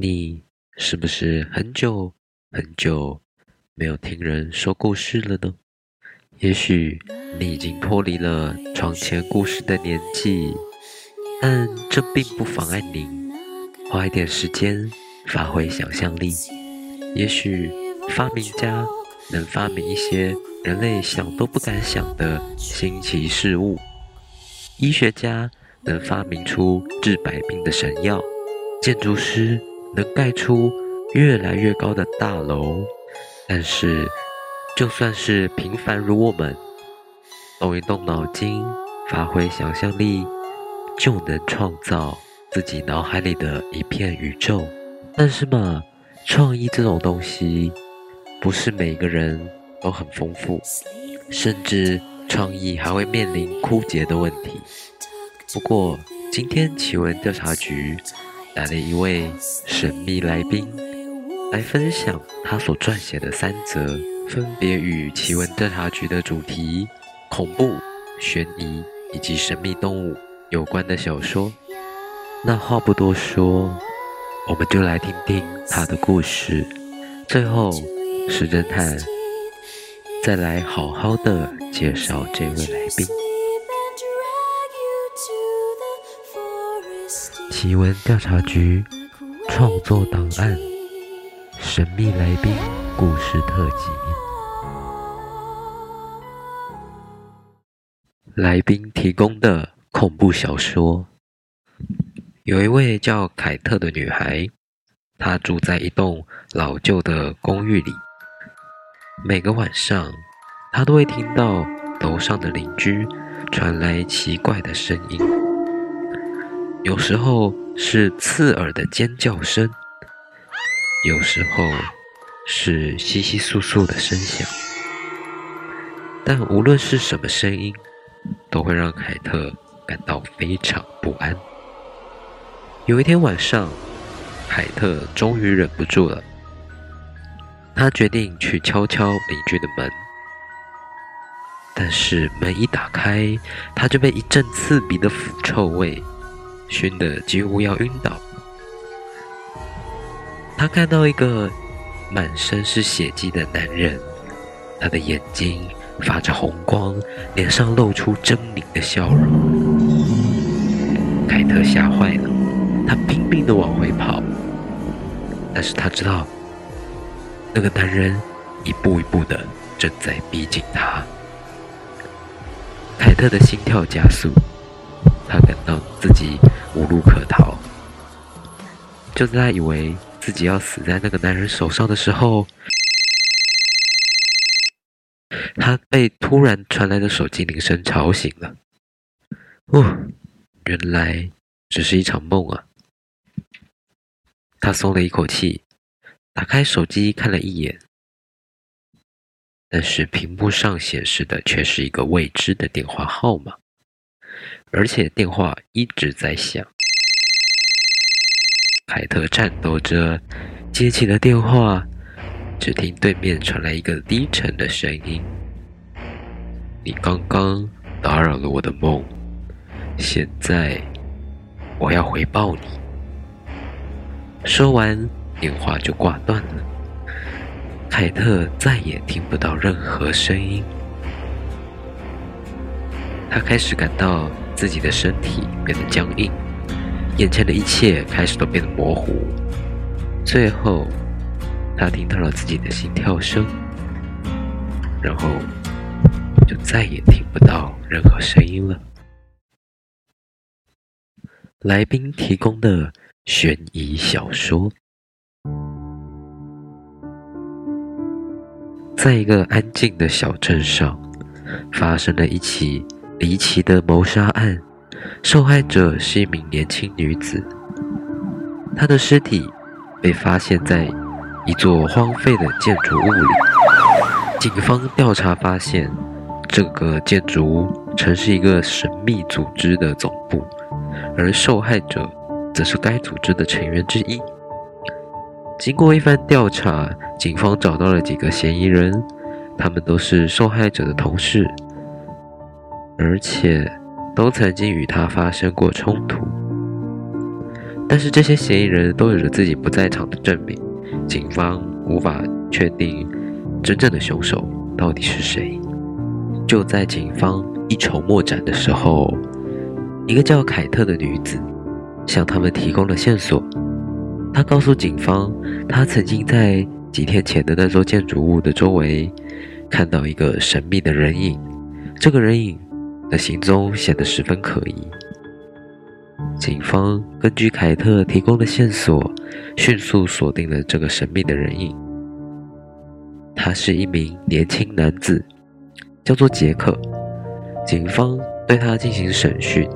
你是不是很久很久没有听人说故事了呢？也许你已经脱离了床前故事的年纪，但这并不妨碍您花一点时间发挥想象力。也许发明家能发明一些人类想都不敢想的新奇事物，医学家能发明出治百病的神药，建筑师能盖出越来越高的大楼。但是，就算是平凡如我们，动一动脑筋，发挥想象力，就能创造自己脑海里的一片宇宙。但是嘛，创意这种东西，不是每个人都很丰富，甚至创意还会面临枯竭的问题。不过，今天奇闻调查局来了一位神秘来宾，来分享他所撰写的三则分别与奇闻调查局的主题——恐怖、悬疑以及神秘动物有关的小说。那话不多说，我们就来听听他的故事。最后，石侦探再来好好的介绍这位来宾。奇闻调查局创作档案：神秘来宾故事特辑。来宾提供的恐怖小说：有一位叫凯特的女孩，她住在一栋老旧的公寓里。每个晚上，她都会听到楼上的邻居传来奇怪的声音，有时候是刺耳的尖叫声，有时候是窸窸窣窣的声响。但无论是什么声音，都会让凯特感到非常不安。有一天晚上，凯特终于忍不住了，他决定去敲敲邻居的门。但是门一打开，他就被一阵刺鼻的腐臭味熏得几乎要晕倒。他看到一个满身是血迹的男人，他的眼睛。发着红光，脸上露出狰狞的笑容。凯特吓坏了，他拼命的往回跑，但是他知道那个男人一步一步的正在逼近他。凯特的心跳加速，他感到自己无路可逃。就在他以为自己要死在那个男人手上的时候，他被突然传来的手机铃声吵醒了。哦，原来只是一场梦啊！他松了一口气，打开手机看了一眼，但是屏幕上显示的却是一个未知的电话号码，而且电话一直在响。凯特颤抖着接起了电话，只听对面传来一个低沉的声音。你刚刚打扰了我的梦，现在我要回报你。说完，电话就挂断了。凯特再也听不到任何声音。他开始感到自己的身体变得僵硬，眼前的一切开始都变得模糊。最后，他听到了自己的心跳声，然后。就再也听不到任何声音了。来宾提供的悬疑小说，在一个安静的小镇上，发生了一起离奇的谋杀案。受害者是一名年轻女子，她的尸体被发现在一座荒废的建筑物里。警方调查发现。这个建筑物曾是一个神秘组织的总部，而受害者则是该组织的成员之一。经过一番调查，警方找到了几个嫌疑人，他们都是受害者的同事，而且都曾经与他发生过冲突。但是这些嫌疑人都有着自己不在场的证明，警方无法确定真正的凶手到底是谁。就在警方一筹莫展的时候，一个叫凯特的女子向他们提供了线索。她告诉警方，她曾经在几天前的那座建筑物的周围看到一个神秘的人影，这个人影的行踪显得十分可疑。警方根据凯特提供的线索，迅速锁定了这个神秘的人影。他是一名年轻男子。叫做杰克，警方对他进行审讯，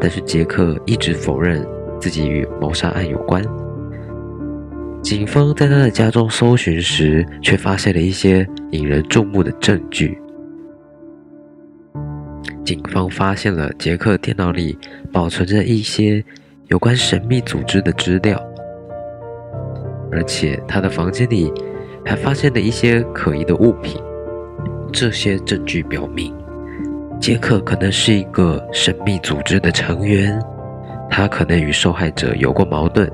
但是杰克一直否认自己与谋杀案有关。警方在他的家中搜寻时，却发现了一些引人注目的证据。警方发现了杰克电脑里保存着一些有关神秘组织的资料，而且他的房间里还发现了一些可疑的物品。这些证据表明，杰克可能是一个神秘组织的成员，他可能与受害者有过矛盾，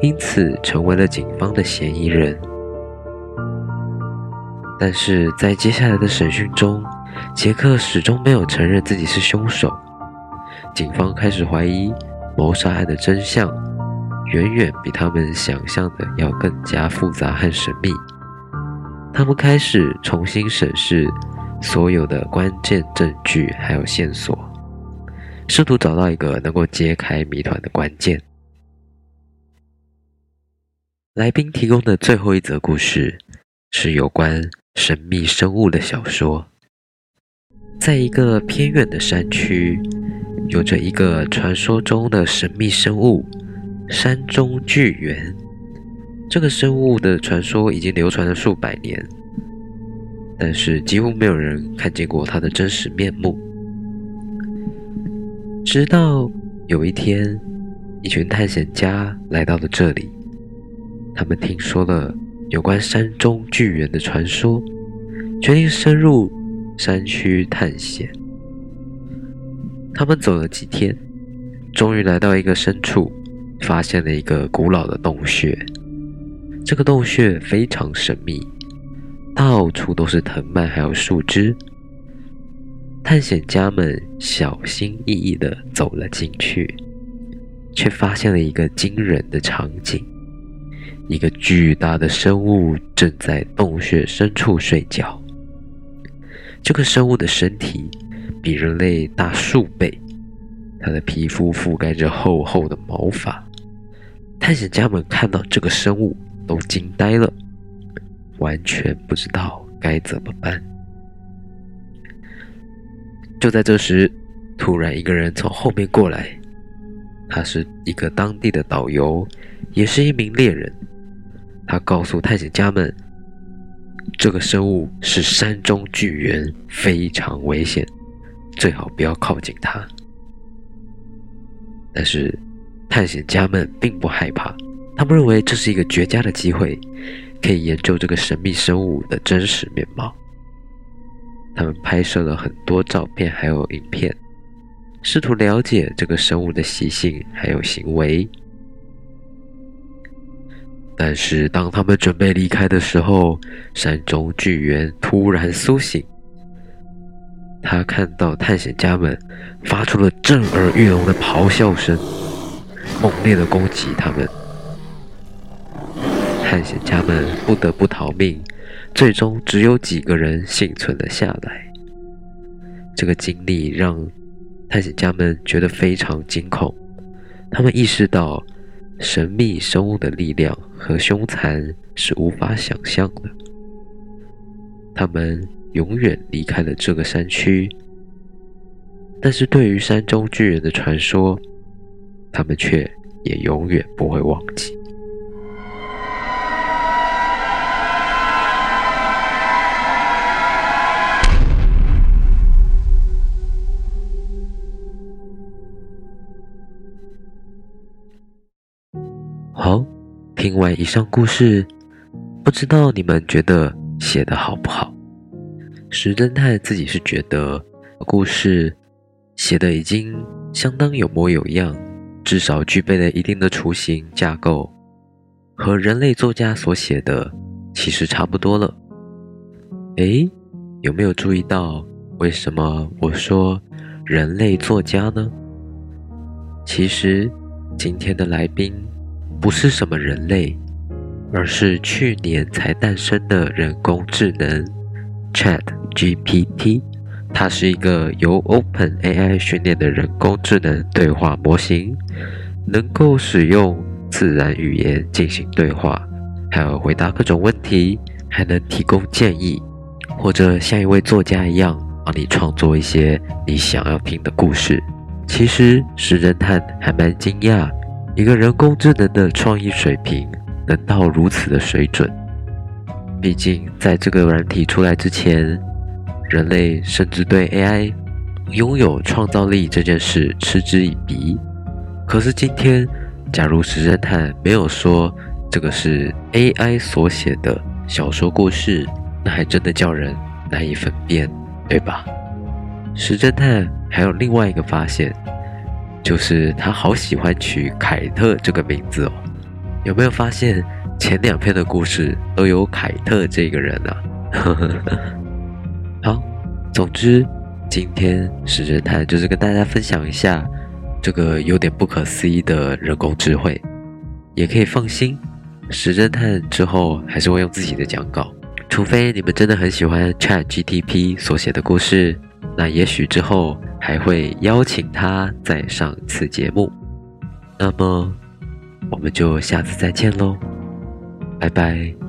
因此成为了警方的嫌疑人。但是在接下来的审讯中，杰克始终没有承认自己是凶手。警方开始怀疑谋杀案的真相远远比他们想象的要更加复杂和神秘。他们开始重新审视所有的关键证据还有线索，试图找到一个能够揭开谜团的关键。来宾提供的最后一则故事是有关神秘生物的小说。在一个偏远的山区，有着一个传说中的神秘生物——山中巨猿。这个生物的传说已经流传了数百年，但是几乎没有人看见过它的真实面目。直到有一天，一群探险家来到了这里，他们听说了有关山中巨猿的传说，决定深入山区探险。他们走了几天，终于来到一个深处，发现了一个古老的洞穴。这个洞穴非常神秘，到处都是藤蔓还有树枝。探险家们小心翼翼地走了进去，却发现了一个惊人的场景：一个巨大的生物正在洞穴深处睡觉。这个生物的身体比人类大数倍，它的皮肤覆盖着厚厚的毛发。探险家们看到这个生物，都惊呆了，完全不知道该怎么办。就在这时，突然一个人从后面过来，他是一个当地的导游，也是一名猎人。他告诉探险家们，这个生物是山中巨猿，非常危险，最好不要靠近它。但是探险家们并不害怕。他们认为这是一个绝佳的机会，可以研究这个神秘生物的真实面貌。他们拍摄了很多照片，还有影片，试图了解这个生物的习性还有行为。但是，当他们准备离开的时候，山中巨猿突然苏醒。他看到探险家们发出了震耳欲聋的咆哮声，猛烈的攻击他们。探险家们不得不逃命，最终只有几个人幸存了下来。这个经历让探险家们觉得非常惊恐，他们意识到神秘生物的力量和凶残是无法想象的。他们永远离开了这个山区，但是对于山中巨人的传说，他们却也永远不会忘记。听完以上故事，不知道你们觉得写得好不好？石侦探自己是觉得故事写的已经相当有模有样，至少具备了一定的雏形架构，和人类作家所写的其实差不多了。诶，有没有注意到为什么我说人类作家呢？其实今天的来宾不是什么人类，而是去年才诞生的人工智能 ChatGPT。它是一个由 OpenAI 训练的人工智能对话模型，能够使用自然语言进行对话，还有回答各种问题，还能提供建议，或者像一位作家一样帮你创作一些你想要听的故事。其实石侦探还蛮惊讶，一个人工智能的创意水平能到如此的水准。毕竟在这个软体出来之前，人类甚至对 AI 拥有创造力这件事嗤之以鼻。可是今天，假如石侦探没有说这个是 AI 所写的小说故事，那还真的叫人难以分辨，对吧？石侦探还有另外一个发现，就是他好喜欢取凯特这个名字哦。有没有发现前两篇的故事都有凯特这个人啊？好，总之，今天石侦探就是跟大家分享一下这个有点不可思议的人工智慧，也可以放心，石侦探之后还是会用自己的讲稿，除非你们真的很喜欢 Chat GTP 所写的故事，那也许之后还会邀请他再上一次节目。那么，我们就下次再见喽，拜拜。